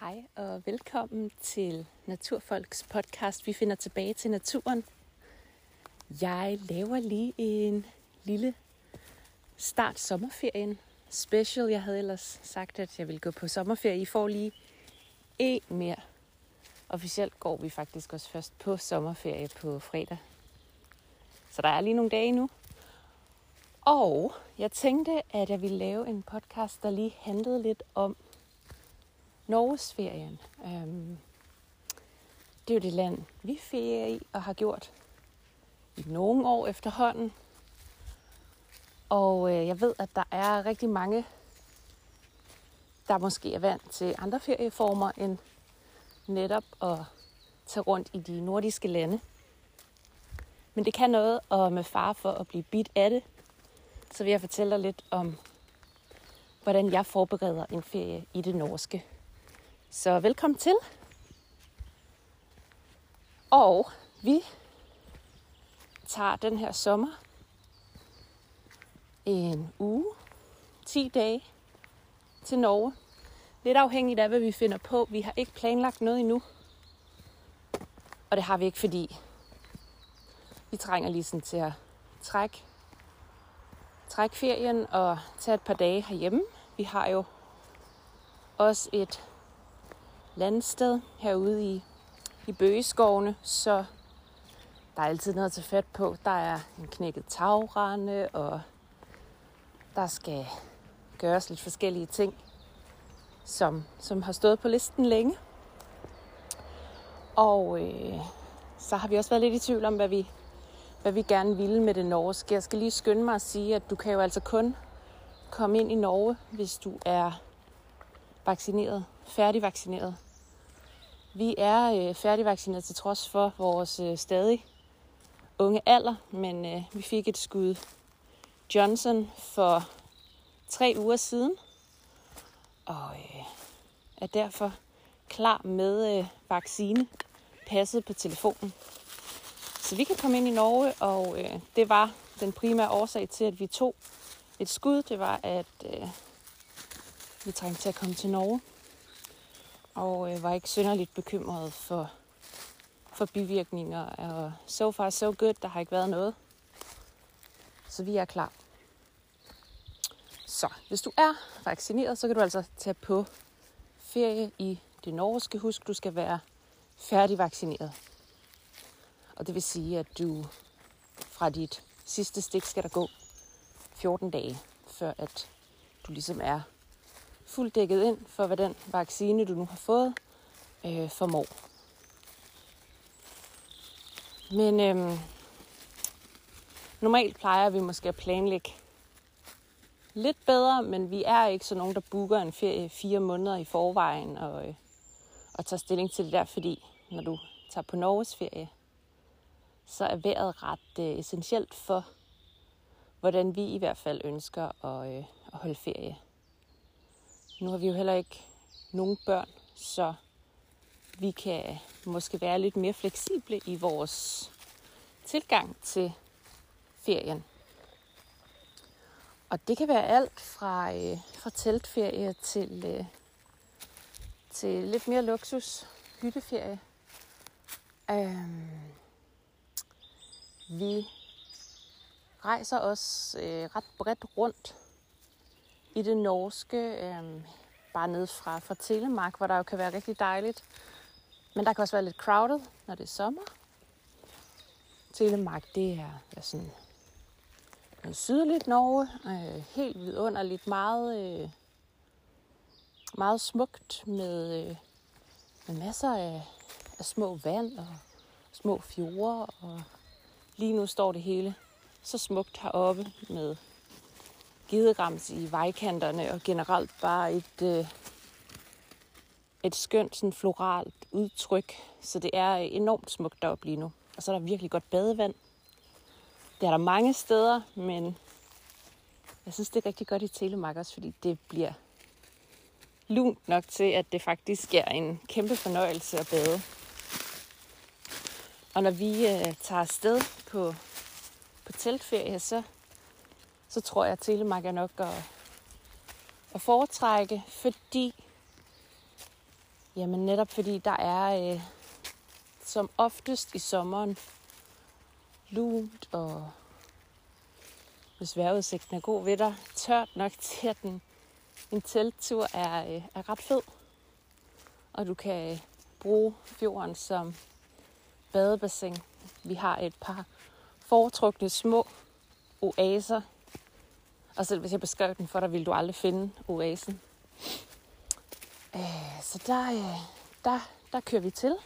Hej og velkommen til Naturfolks podcast. Vi finder tilbage til naturen. Jeg laver lige en lille start sommerferien special. Jeg havde ellers sagt, at jeg ville gå på sommerferie. I får lige en mere. Officielt går vi faktisk også først på sommerferie på fredag. Så der er lige nogle dage nu. Og jeg tænkte, at jeg ville lave en podcast, der lige handlede lidt om Norgesferien. Øhm, det er jo det land, vi ferier i og har gjort i nogle år efterhånden. Og øh, jeg ved, at der er rigtig mange, der måske er vant til andre ferieformer end netop at tage rundt i de nordiske lande. Men det kan noget, og med far for at blive bit af det, så vil jeg fortælle dig lidt om, hvordan jeg forbereder en ferie i det norske. Så velkommen til. Og vi tager den her sommer en uge, 10 dage til Norge. Lidt afhængigt af, hvad vi finder på. Vi har ikke planlagt noget endnu. Og det har vi ikke, fordi vi trænger lige sådan til at trække, trække ferien og tage et par dage herhjemme. Vi har jo også et landsted herude i, i bøgeskovene, så der er altid noget at tage fat på. Der er en knækket tagrende, og der skal gøres lidt forskellige ting, som, som har stået på listen længe. Og øh, så har vi også været lidt i tvivl om, hvad vi, hvad vi gerne ville med det norske. Jeg skal lige skynde mig at sige, at du kan jo altså kun komme ind i Norge, hvis du er vaccineret, færdigvaccineret. Vi er øh, færdigvaccineret til trods for vores øh, stadig unge alder, men øh, vi fik et skud Johnson for tre uger siden, og øh, er derfor klar med øh, vaccine passet på telefonen. Så vi kan komme ind i Norge, og øh, det var den primære årsag til, at vi tog et skud. Det var, at øh, vi trængte til at komme til Norge og øh, var ikke synderligt bekymret for, for bivirkninger. Og so far so good, der har ikke været noget. Så vi er klar. Så hvis du er vaccineret, så kan du altså tage på ferie i det norske. Husk, du skal være færdigvaccineret. Og det vil sige, at du fra dit sidste stik skal der gå 14 dage, før at du ligesom er fuldt dækket ind for, hvad den vaccine, du nu har fået, øh, formår. Men øh, normalt plejer vi måske at planlægge lidt bedre, men vi er ikke så nogen, der booker en ferie fire måneder i forvejen og, øh, og tager stilling til det der, fordi når du tager på Norges ferie, så er vejret ret øh, essentielt for, hvordan vi i hvert fald ønsker at, øh, at holde ferie. Nu har vi jo heller ikke nogen børn, så vi kan måske være lidt mere fleksible i vores tilgang til ferien. Og det kan være alt fra, øh, fra teltferie til, øh, til lidt mere luksus hytteferie. Øhm, vi rejser også øh, ret bredt rundt i det norske, øh, bare ned fra, fra Telemark, hvor der jo kan være rigtig dejligt. Men der kan også være lidt crowded, når det er sommer. Telemark, det er, er sådan noget sydligt Norge. Øh, helt vidunderligt. Meget, øh, meget smukt med, øh, med masser af, af små vand og små fjorde. Og lige nu står det hele så smukt heroppe med gidegrams i vejkanterne og generelt bare et, øh, et skønt sådan floralt udtryk. Så det er øh, enormt smukt deroppe lige nu. Og så er der virkelig godt badevand. Det er der mange steder, men jeg synes, det er rigtig godt i Telemark også, fordi det bliver lunt nok til, at det faktisk er en kæmpe fornøjelse at bade. Og når vi øh, tager afsted på, på teltferie, så så tror jeg, at Telemark er nok at, at foretrække, fordi Jamen netop fordi der er øh, som oftest i sommeren lunt og hvis vejrudsigten er god ved dig, tørt nok til, at den, en telttur er, øh, er ret fed. Og du kan øh, bruge fjorden som badebassin. Vi har et par foretrukne små oaser. Og selv hvis jeg beskrev den for dig, vil du aldrig finde oasen. Øh, så der, øh, der, der kører vi til.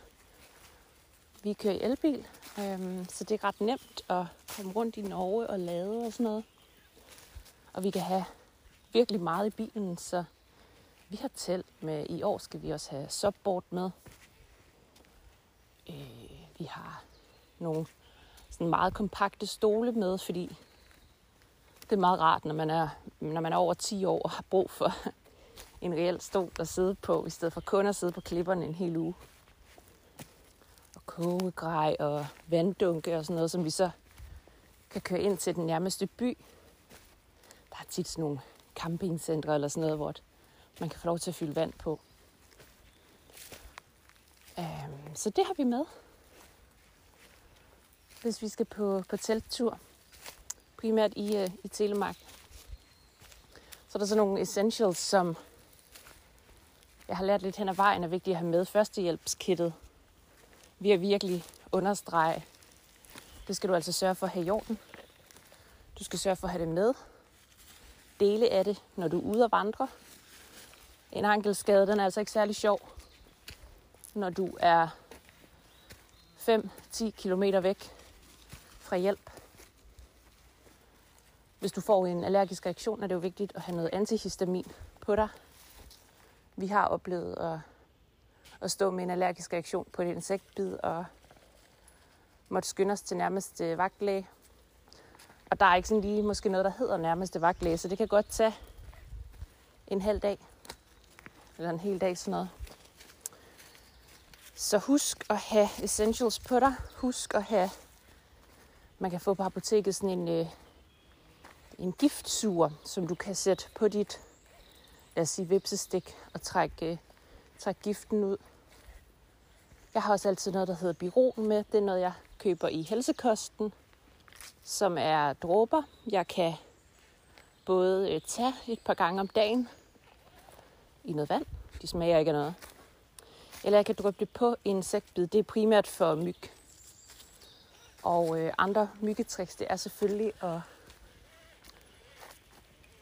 Vi kører i elbil, øh, så det er ret nemt at komme rundt i Norge og lade og sådan noget. Og vi kan have virkelig meget i bilen, så vi har telt med. I år skal vi også have subboard med. Øh, vi har nogle sådan meget kompakte stole med, fordi det er meget rart, når man er, når man er over 10 år og har brug for en reel stol at sidde på, i stedet for kun at sidde på klipperne en hel uge. Og kogegrej og vanddunke og sådan noget, som vi så kan køre ind til den nærmeste by. Der er tit sådan nogle campingcentre eller sådan noget, hvor man kan få lov til at fylde vand på. Øhm, så det har vi med, hvis vi skal på, på telttur. Primært i, øh, i Telemark. Så er der sådan nogle essentials, som jeg har lært lidt hen ad vejen er vigtigt at have med. Førstehjælpskittet vi jeg virkelig understrege, det skal du altså sørge for at have i orden. Du skal sørge for at have det med. Dele af det, når du er ude og vandre. En ankelskade, den er altså ikke særlig sjov, når du er 5-10 km væk fra hjælp. Hvis du får en allergisk reaktion, er det jo vigtigt at have noget antihistamin på dig. Vi har oplevet at, at stå med en allergisk reaktion på et insektbid og måtte skynde os til nærmeste vagtlæge. Og der er ikke sådan lige måske noget, der hedder nærmeste vagtlæge, så det kan godt tage en halv dag. Eller en hel dag, sådan noget. Så husk at have essentials på dig. Husk at have, man kan få på apoteket sådan en, øh, en giftsuger, som du kan sætte på dit, lad os sige, vipsestik og trække, øh, trække giften ud. Jeg har også altid noget, der hedder Biron med. Det er noget, jeg køber i helsekosten, som er dråber. Jeg kan både øh, tage et par gange om dagen i noget vand. De smager ikke af noget. Eller jeg kan dryppe det på insektbid. Det er primært for myg. Og øh, andre myggetricks, det er selvfølgelig at...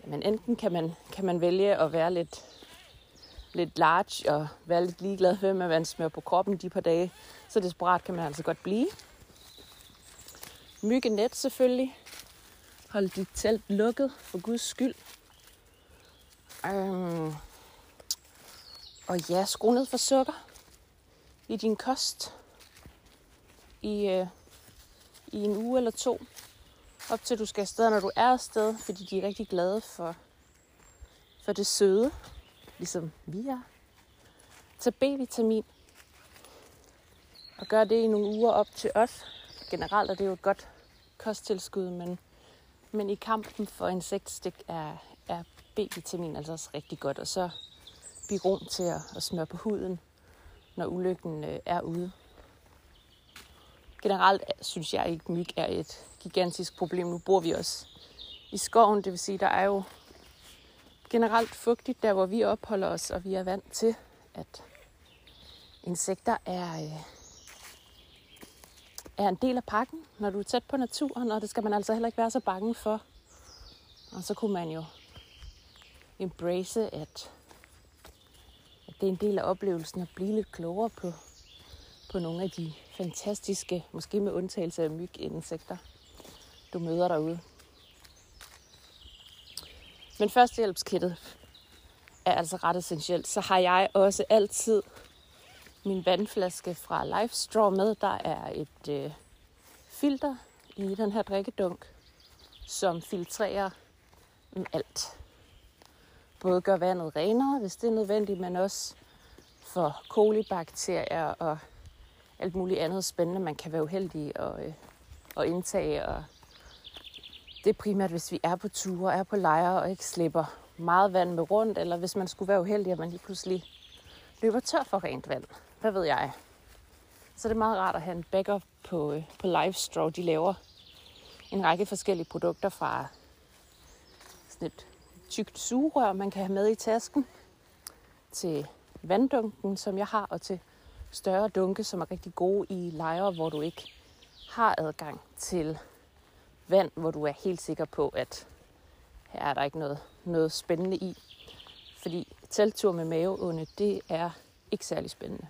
Jamen, enten kan man, kan man vælge at være lidt, lidt large og være lidt ligeglad med, hvad man smører på kroppen de par dage. Så desperat kan man altså godt blive. Myggenet selvfølgelig. Hold dit telt lukket, for guds skyld. Øhm. Og ja, skru ned for sukker i din kost i, øh, i en uge eller to. Op til du skal afsted, når du er afsted, fordi de er rigtig glade for, for det søde, ligesom vi er. Tag B-vitamin og gør det i nogle uger op til os. Generelt er det jo et godt kosttilskud, men, men i kampen for insektstik er, er B-vitamin altså også rigtig godt. Og så biron til at, at smøre på huden, når ulykken øh, er ude. Generelt synes jeg ikke, at myg er et gigantisk problem. Nu bor vi også i skoven, det vil sige, der er jo generelt fugtigt der, hvor vi opholder os, og vi er vant til, at insekter er, øh, er en del af pakken, når du er tæt på naturen, og det skal man altså heller ikke være så bange for. Og så kunne man jo embrace, at, at det er en del af oplevelsen at blive lidt klogere på, på nogle af de fantastiske, måske med undtagelse af myg-insekter, du møder derude. Men førstehjælpskittet er altså ret essentielt. Så har jeg også altid min vandflaske fra Lifestraw med. Der er et øh, filter i den her drikkedunk, som filtrerer mm, alt. Både gør vandet renere, hvis det er nødvendigt, men også for kolibakterier og alt muligt andet spændende, man kan være uheldig at, øh, at indtage. Og det er primært, hvis vi er på ture, er på lejre og ikke slipper meget vand med rundt, eller hvis man skulle være uheldig, at man lige pludselig løber tør for rent vand. Hvad ved jeg? Så det er meget rart at have en backup på, øh, på Livestraw. De laver en række forskellige produkter fra sådan et tykt sugerør, man kan have med i tasken, til vanddunken, som jeg har, og til større dunke, som er rigtig gode i lejre, hvor du ikke har adgang til vand, hvor du er helt sikker på, at her er der ikke noget, noget spændende i. Fordi teltur med maveånde, det er ikke særlig spændende.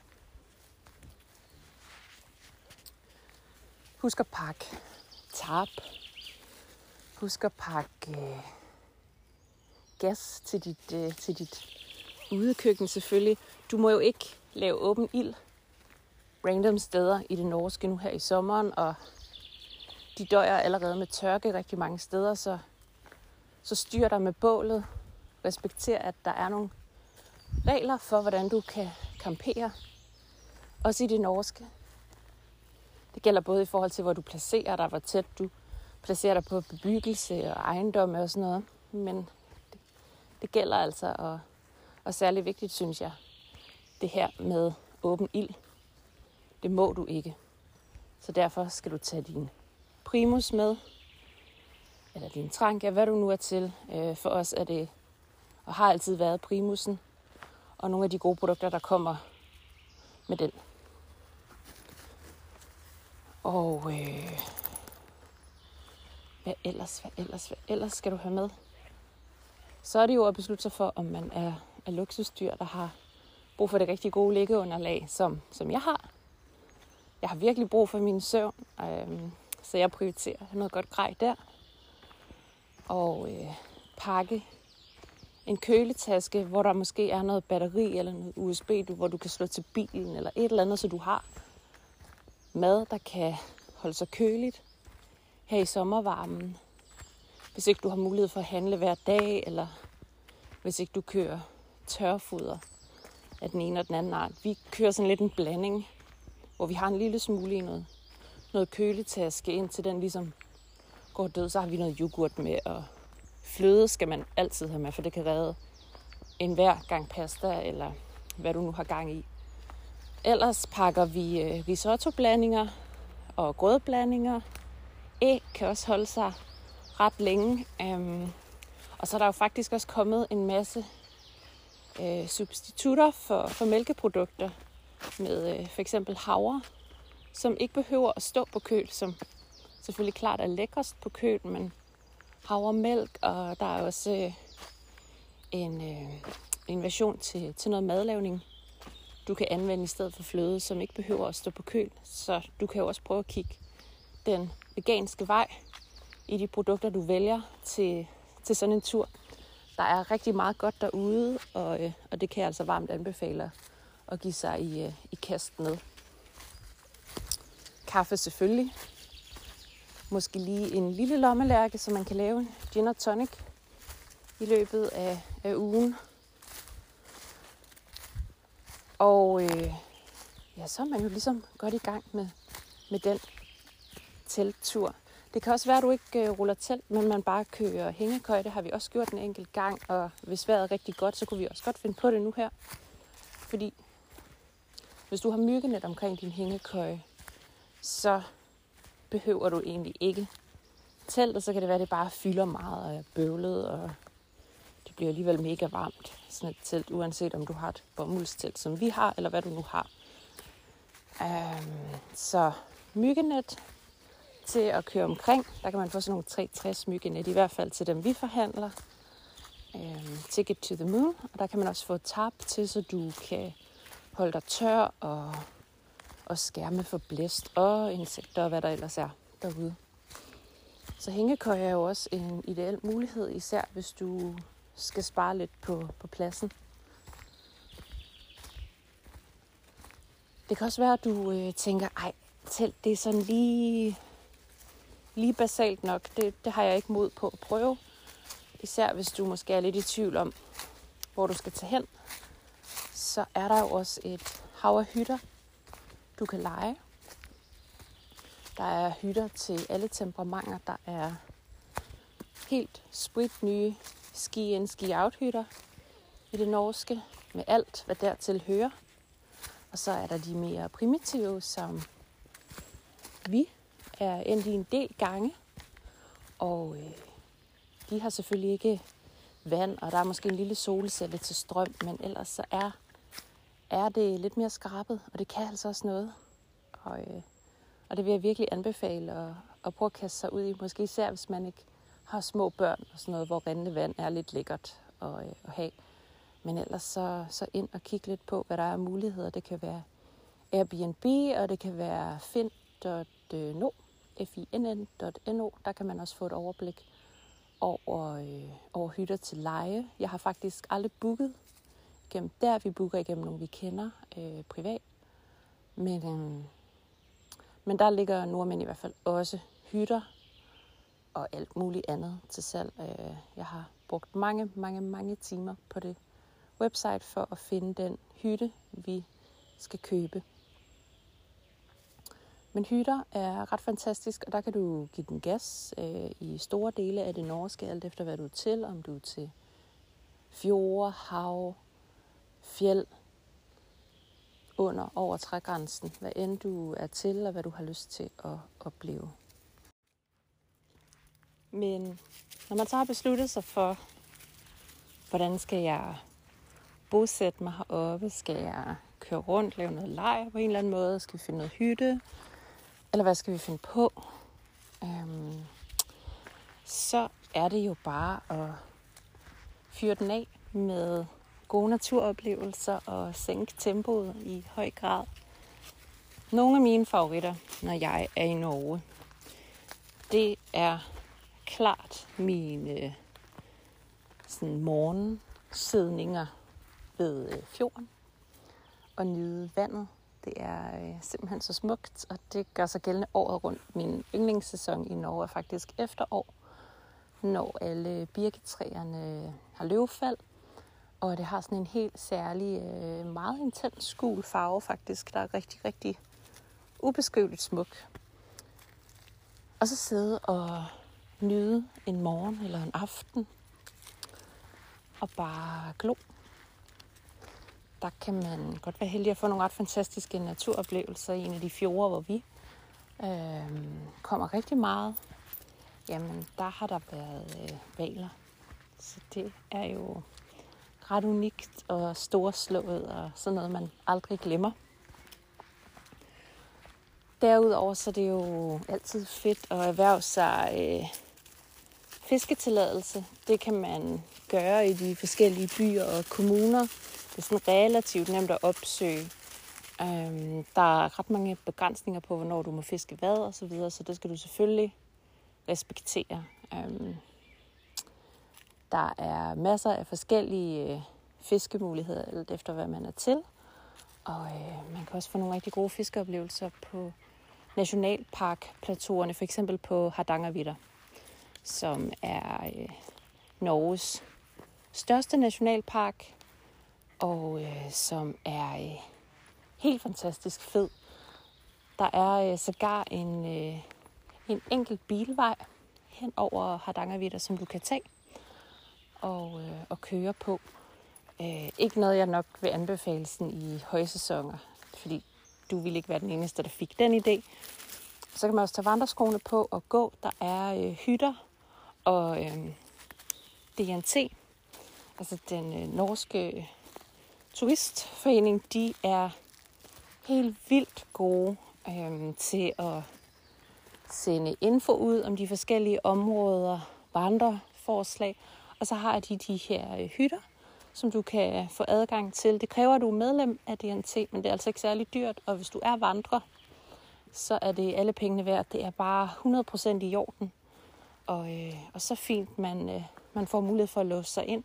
Husk at pakke tarp. Husk at pakke øh, gas til dit, øh, til dit udekøkken selvfølgelig. Du må jo ikke lave åben ild random steder i det norske nu her i sommeren, og de døjer allerede med tørke rigtig mange steder, så, så styr dig med bålet. Respekter, at der er nogle regler for, hvordan du kan campere. Også i det norske. Det gælder både i forhold til, hvor du placerer dig, hvor tæt du placerer dig på bebyggelse og ejendomme og sådan noget. Men det, det gælder altså, og, og særlig vigtigt, synes jeg, det her med åben ild. Det må du ikke. Så derfor skal du tage din primus med, eller din trank, ja, hvad du nu er til. Øh, for os er det, og har altid været primusen, og nogle af de gode produkter, der kommer med den. Og øh, hvad ellers, hvad ellers, hvad ellers skal du have med? Så er det jo at beslutte sig for, om man er, er luksusdyr, der har brug for det rigtig gode liggeunderlag, som, som jeg har. Jeg har virkelig brug for min søvn, øh, så jeg prioriterer noget godt grej der. Og øh, pakke en køletaske, hvor der måske er noget batteri eller noget USB, hvor du kan slå til bilen eller et eller andet, så du har mad, der kan holde sig køligt her i sommervarmen. Hvis ikke du har mulighed for at handle hver dag, eller hvis ikke du kører tørfoder af den ene og den anden art. Vi kører sådan lidt en blanding, hvor vi har en lille smule i noget, noget køletaske, indtil den ligesom går død. Så har vi noget yoghurt med, og fløde skal man altid have med, for det kan redde en hver gang pasta, eller hvad du nu har gang i. Ellers pakker vi øh, risotto-blandinger og grødblandinger. Æg kan også holde sig ret længe. Um, og så er der jo faktisk også kommet en masse øh, substitutter for, for mælkeprodukter med øh, for eksempel havre, som ikke behøver at stå på køl, som selvfølgelig klart er lækkerst på køl, men havremælk, og der er også øh, en, øh, en version til, til noget madlavning, du kan anvende i stedet for fløde, som ikke behøver at stå på køl. Så du kan jo også prøve at kigge den veganske vej i de produkter, du vælger til, til sådan en tur. Der er rigtig meget godt derude, og, øh, og det kan jeg altså varmt anbefale at give sig i, øh, i kast med. Kaffe selvfølgelig. Måske lige en lille lommelærke, så man kan lave en gin og tonic i løbet af, af ugen. Og øh, ja, så er man jo ligesom godt i gang med, med den telttur. Det kan også være, at du ikke øh, ruller telt, men man bare kører hængekøj. Det har vi også gjort en enkelt gang, og hvis vejret er rigtig godt, så kunne vi også godt finde på det nu her. Fordi hvis du har myggenet omkring din hængekøje, så behøver du egentlig ikke telt, og så kan det være, at det bare fylder meget og er bøvlet, og det bliver alligevel mega varmt, sådan et telt, uanset om du har et bomuldstelt, som vi har, eller hvad du nu har. Um, så myggenet til at køre omkring. Der kan man få sådan nogle 360 myggenet, i hvert fald til dem, vi forhandler. Um, Ticket to the Moon. Og der kan man også få tap til, så du kan holde dig tør og, og skærme for blæst og insekter og hvad der ellers er derude. Så hængekøj er jo også en ideel mulighed, især hvis du skal spare lidt på, på pladsen. Det kan også være, at du øh, tænker, ej, telt, det er sådan lige, lige basalt nok. Det, det har jeg ikke mod på at prøve. Især hvis du måske er lidt i tvivl om, hvor du skal tage hen. Så er der jo også et hav af hytter, du kan lege. Der er hytter til alle temperamenter. Der er helt sprit nye ski-in, ski-out hytter i det norske. med alt, hvad dertil hører. Og så er der de mere primitive, som vi er endt i en del gange. Og øh, de har selvfølgelig ikke vand, og der er måske en lille solcelle til strøm, men ellers så er, er det lidt mere skrabet, og det kan altså også noget. Og, øh, og det vil jeg virkelig anbefale at, at prøve at kaste sig ud i, måske især hvis man ikke har små børn og sådan noget, hvor rindende vand er lidt lækkert at, øh, at have. Men ellers så, så ind og kigge lidt på, hvad der er af muligheder. Det kan være Airbnb, og det kan være find.no, finn.no. Der kan man også få et overblik over, øh, over hytter til leje. Jeg har faktisk aldrig booket gennem der. Vi booker igennem nogle, vi kender øh, privat. Men, øh, men der ligger nordmænd i hvert fald også hytter og alt muligt andet til salg. Øh, jeg har brugt mange, mange, mange timer på det website for at finde den hytte, vi skal købe. Men hytter er ret fantastisk, og der kan du give den gas øh, i store dele af det norske, alt efter hvad du er til. Om du er til fjorde, hav, fjeld, under, over trægrænsen. Hvad end du er til, og hvad du har lyst til at opleve. Men når man så har besluttet sig for, hvordan skal jeg bosætte mig heroppe? Skal jeg køre rundt, lave noget leg på en eller anden måde? Skal vi finde noget hytte? Eller hvad skal vi finde på? Øhm, så er det jo bare at fyre den af med gode naturoplevelser og sænke tempoet i høj grad. Nogle af mine favoritter, når jeg er i Norge, det er klart mine sådan morgensidninger ved øh, fjorden og nyde vandet. Det er øh, simpelthen så smukt, og det gør sig gældende året rundt. Min yndlingssæson i Norge er faktisk efterår, når alle birketræerne har løvfald, og det har sådan en helt særlig, øh, meget intens gul farve faktisk, der er rigtig, rigtig ubeskriveligt smuk. Og så sidde og nyde en morgen eller en aften og bare glo. Der kan man godt være heldig at få nogle ret fantastiske naturoplevelser i en af de fjorde, hvor vi øh, kommer rigtig meget. Jamen, der har der været øh, valer. Så det er jo ret unikt og storslået og sådan noget, man aldrig glemmer. Derudover så er det jo altid fedt at erhverve sig øh, fisketilladelse. Det kan man gøre i de forskellige byer og kommuner. Det er sådan relativt nemt at opsøge. Øhm, der er ret mange begrænsninger på, hvornår du må fiske hvad og så videre, så det skal du selvfølgelig respektere. Øhm, der er masser af forskellige øh, fiskemuligheder, alt efter hvad man er til. Og øh, man kan også få nogle rigtig gode fiskeoplevelser på nationalparkplateauerne, for eksempel på Hardangervidder, som er øh, Norges største nationalpark, og øh, som er øh, helt fantastisk fed. Der er øh, sågar en, øh, en enkelt bilvej hen over Hardangervidder, som du kan tage og, øh, og køre på. Øh, ikke noget, jeg nok vil anbefale sådan i højsæsoner, fordi du ville ikke være den eneste, der fik den idé. Så kan man også tage vandreskoene på og gå. Der er øh, hytter og øh, DNT, altså den øh, norske turistforening, de er helt vildt gode øh, til at sende info ud om de forskellige områder, vandreforslag, og så har de de her øh, hytter, som du kan få adgang til. Det kræver, at du er medlem af DNT, men det er altså ikke særlig dyrt. Og hvis du er vandrer, så er det alle pengene værd. Det er bare 100% i orden. Og, øh, og så fint, man, øh, man får mulighed for at låse sig ind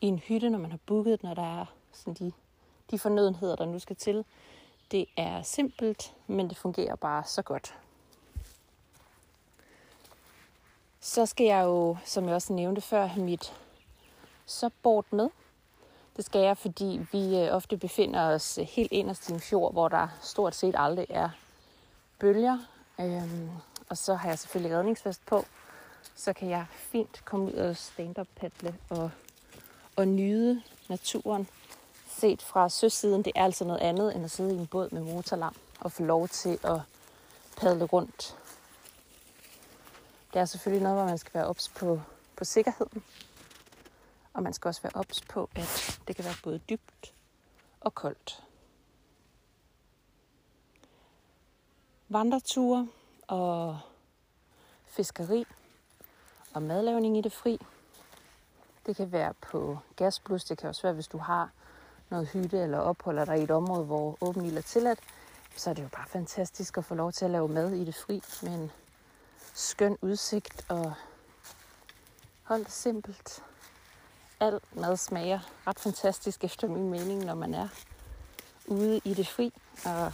i en hytte, når man har booket, når der er sådan de, de fornødenheder, der nu skal til. Det er simpelt, men det fungerer bare så godt. Så skal jeg jo, som jeg også nævnte før, have mit subboard med. Det skal jeg, fordi vi øh, ofte befinder os øh, helt inderst i en fjord, hvor der stort set aldrig er bølger. Øhm, og så har jeg selvfølgelig redningsvest på, så kan jeg fint komme ud og stand-up paddle og, og nyde naturen set fra søsiden, det er altså noget andet end at sidde i en båd med motorlam og få lov til at padle rundt. Det er selvfølgelig noget, hvor man skal være ops på, på sikkerheden. Og man skal også være ops på, at det kan være både dybt og koldt. Vandreture og fiskeri og madlavning i det fri. Det kan være på gasplus, det kan også være, hvis du har noget hytte eller opholder dig i et område, hvor åben ild er tilladt, så er det jo bare fantastisk at få lov til at lave mad i det fri med en skøn udsigt og holdt simpelt. Al mad smager ret fantastisk efter min mening, når man er ude i det fri. Og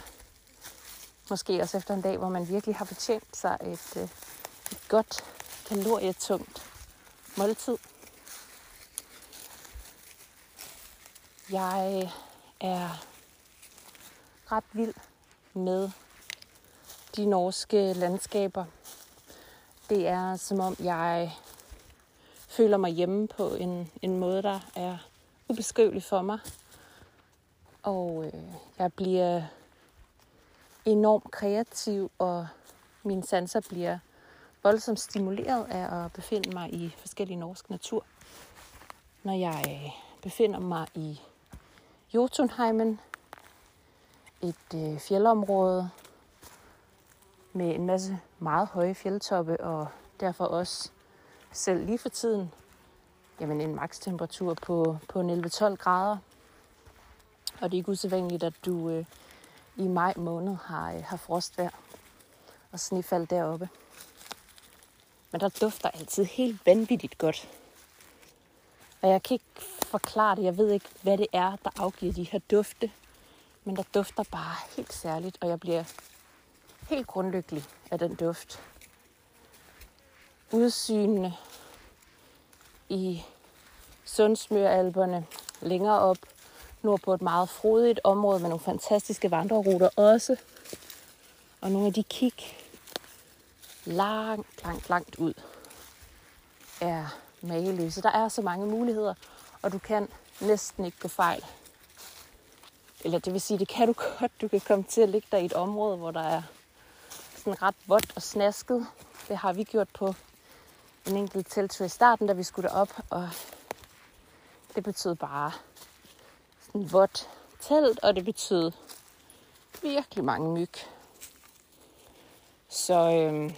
måske også efter en dag, hvor man virkelig har fortjent sig et, øh, et godt kalorietungt måltid. Jeg øh, er ret vild med de norske landskaber. Det er som om jeg føler mig hjemme på en, en måde, der er ubeskrivelig for mig. Og øh, jeg bliver enormt kreativ, og mine sanser bliver voldsomt stimuleret af at befinde mig i forskellige norsk natur. Når jeg øh, befinder mig i Jotunheimen, et øh, fjeldområde med en masse meget høje fjeldtoppe, og derfor også selv lige for tiden jamen en makstemperatur på, på 11-12 grader. Og det er ikke usædvanligt, at du øh, i maj måned har, øh, har frostvejr og snefald deroppe. Men der dufter altid helt vanvittigt godt. Og jeg kan ikke forklare det. Jeg ved ikke, hvad det er, der afgiver de her dufte. Men der dufter bare helt særligt, og jeg bliver helt grundlykkelig af den duft. Udsynene i Sundsmøralberne længere op nord på et meget frodigt område med nogle fantastiske vandreruter også. Og nogle af de kig langt, langt, langt ud er mageløse. Der er så mange muligheder, og du kan næsten ikke gå fejl. Eller det vil sige, det kan du godt. Du kan komme til at ligge der i et område, hvor der er sådan ret vådt og snasket. Det har vi gjort på en enkelt teltur i starten, da vi skulle op, og det betød bare sådan vådt telt, og det betød virkelig mange myg. Så, øhm,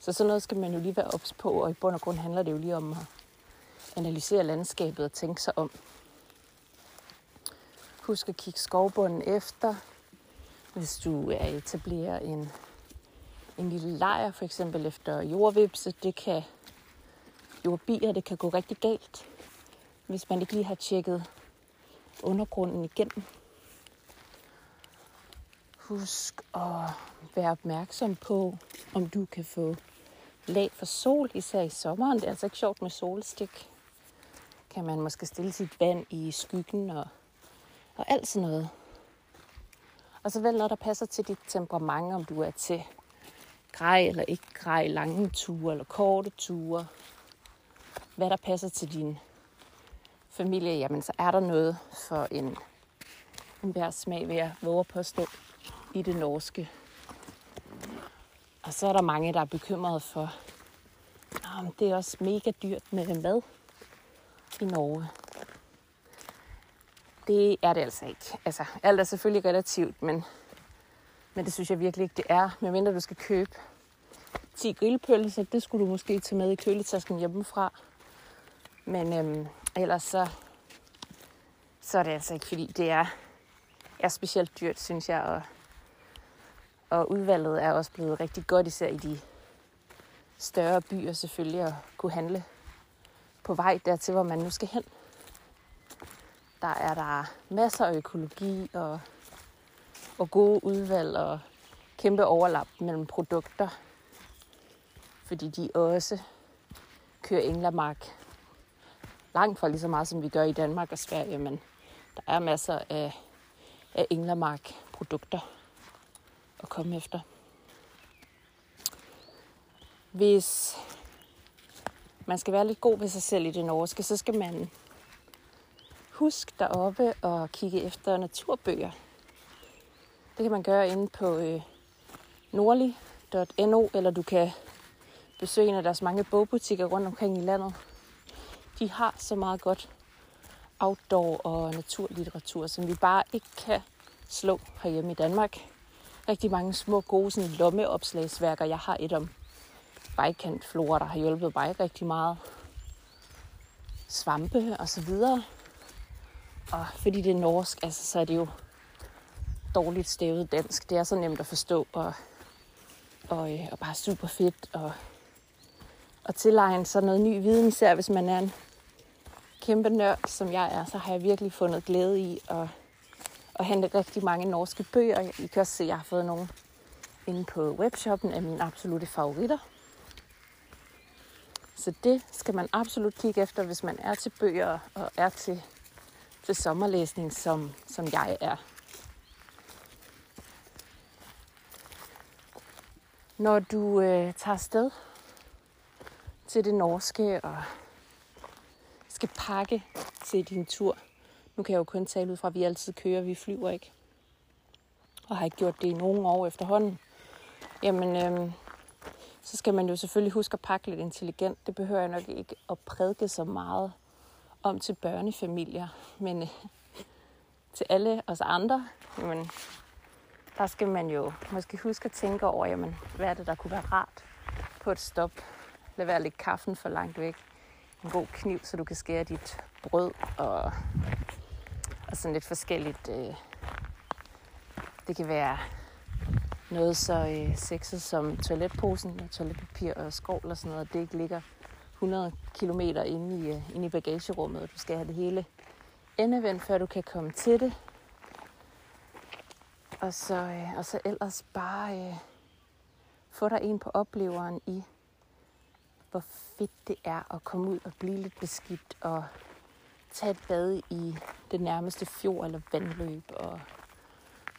så sådan noget skal man jo lige være ops på, og i bund og grund handler det jo lige om at analysere landskabet og tænke sig om. Husk at kigge skovbunden efter, hvis du etablerer en, en lille lejr, for eksempel efter jordvipse. Det kan jordbier, det kan gå rigtig galt, hvis man ikke lige har tjekket undergrunden igennem. Husk at være opmærksom på, om du kan få lag for sol, især i sommeren. Det er altså ikke sjovt med solstik. Kan man måske stille sit vand i skyggen og, og alt sådan noget. Og så vel noget, der passer til dit temperament, om du er til grej eller ikke grej, lange ture eller korte ture. Hvad der passer til din familie, jamen så er der noget for en, en hver smag, vil jeg våge på at stå i det norske. Og så er der mange, der er bekymrede for, om det er også mega dyrt med mad i Norge. Det er det altså ikke. Altså, alt er selvfølgelig relativt, men, men det synes jeg virkelig ikke, det er. Medmindre du skal købe 10 grillpølser, det skulle du måske tage med i køletasken hjemmefra. Men øhm, ellers så, så er det altså ikke, fordi det er, er specielt dyrt, synes jeg. Og, og udvalget er også blevet rigtig godt, især i de større byer selvfølgelig, at kunne handle på vej dertil, hvor man nu skal hen. Der er der masser af økologi og, og gode udvalg og kæmpe overlap mellem produkter. Fordi de også kører Englermark langt fra lige så meget, som vi gør i Danmark og Sverige, men der er masser af, af Englermark produkter at komme efter. Hvis man skal være lidt god ved sig selv i det norske, så skal man husk deroppe at kigge efter naturbøger. Det kan man gøre inde på øh, nordlig.no, eller du kan besøge en af deres mange bogbutikker rundt omkring i landet. De har så meget godt outdoor og naturlitteratur, som vi bare ikke kan slå herhjemme i Danmark. Rigtig mange små, gode sådan, lommeopslagsværker. Jeg har et om vejkantflora, der har hjulpet mig rigtig meget. Svampe og så videre. Og fordi det er norsk, altså, så er det jo dårligt stavet dansk. Det er så nemt at forstå og, og, øh, og bare super fedt. Og, og tilegne sig noget ny viden, især hvis man er en kæmpe nørd, som jeg er, så har jeg virkelig fundet glæde i at, at hente rigtig mange norske bøger. I kan også se, at jeg har fået nogle inde på webshoppen af mine absolute favoritter. Så det skal man absolut kigge efter, hvis man er til bøger og er til, til sommerlæsning, som, som jeg er. Når du øh, tager sted til det norske og skal pakke til din tur. Nu kan jeg jo kun tale ud fra, at vi altid kører, vi flyver ikke. Og har ikke gjort det i nogle år efterhånden. Jamen, øh, så skal man jo selvfølgelig huske at pakke lidt intelligent. Det behøver jeg nok ikke at prædike så meget om til børnefamilier. Men øh, til alle os andre, jamen, der skal man jo måske huske at tænke over, jamen, hvad er det, der kunne være rart på et stop. Lad være at lægge kaffen for langt væk en god kniv, så du kan skære dit brød og, og sådan lidt forskelligt. Øh, det kan være noget så øh, sexet som toiletposen og toiletpapir og skål og sådan noget. Det ikke ligger 100 km inde i, øh, inde i bagagerummet, og du skal have det hele endevendt, før du kan komme til det. Og så, øh, og så ellers bare øh, få dig en på opleveren i hvor fedt det er at komme ud og blive lidt beskidt og tage et bad i det nærmeste fjord eller vandløb og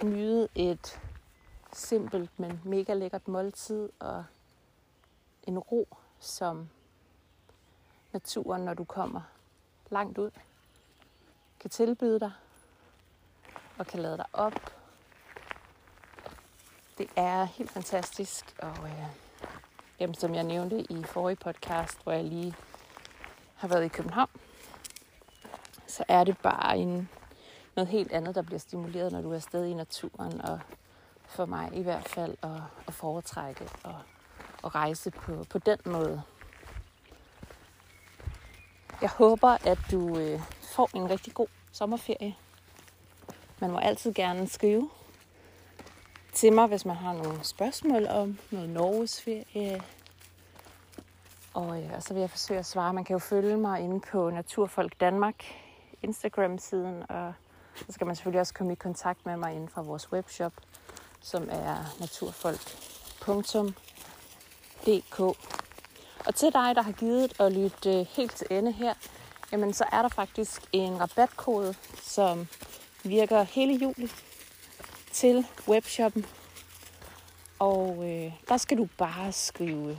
nyde et simpelt, men mega lækkert måltid og en ro, som naturen, når du kommer langt ud, kan tilbyde dig og kan lade dig op. Det er helt fantastisk, og øh, Jamen, som jeg nævnte i forrige podcast, hvor jeg lige har været i København, så er det bare en, noget helt andet, der bliver stimuleret, når du er afsted i naturen. Og for mig i hvert fald at, at foretrække og at rejse på, på den måde. Jeg håber, at du øh, får en rigtig god sommerferie. Man må altid gerne skrive til mig, hvis man har nogle spørgsmål om noget Norges ferie. Og, øh, og så vil jeg forsøge at svare. Man kan jo følge mig inde på Naturfolk Danmark Instagram-siden, og så skal man selvfølgelig også komme i kontakt med mig inden fra vores webshop, som er naturfolk.dk. Og til dig, der har givet at lytte øh, helt til ende her, jamen så er der faktisk en rabatkode, som virker hele juli til webshoppen. Og øh, der skal du bare skrive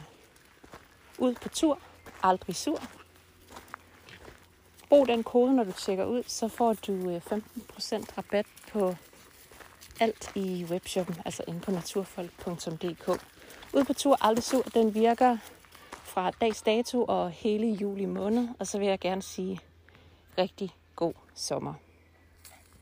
ud på tur, aldrig sur. Brug den kode, når du tjekker ud, så får du øh, 15% rabat på alt i webshoppen, altså inde på naturfolk.dk. Ud på tur, aldrig sur, den virker fra dags dato og hele juli måned, og så vil jeg gerne sige rigtig god sommer.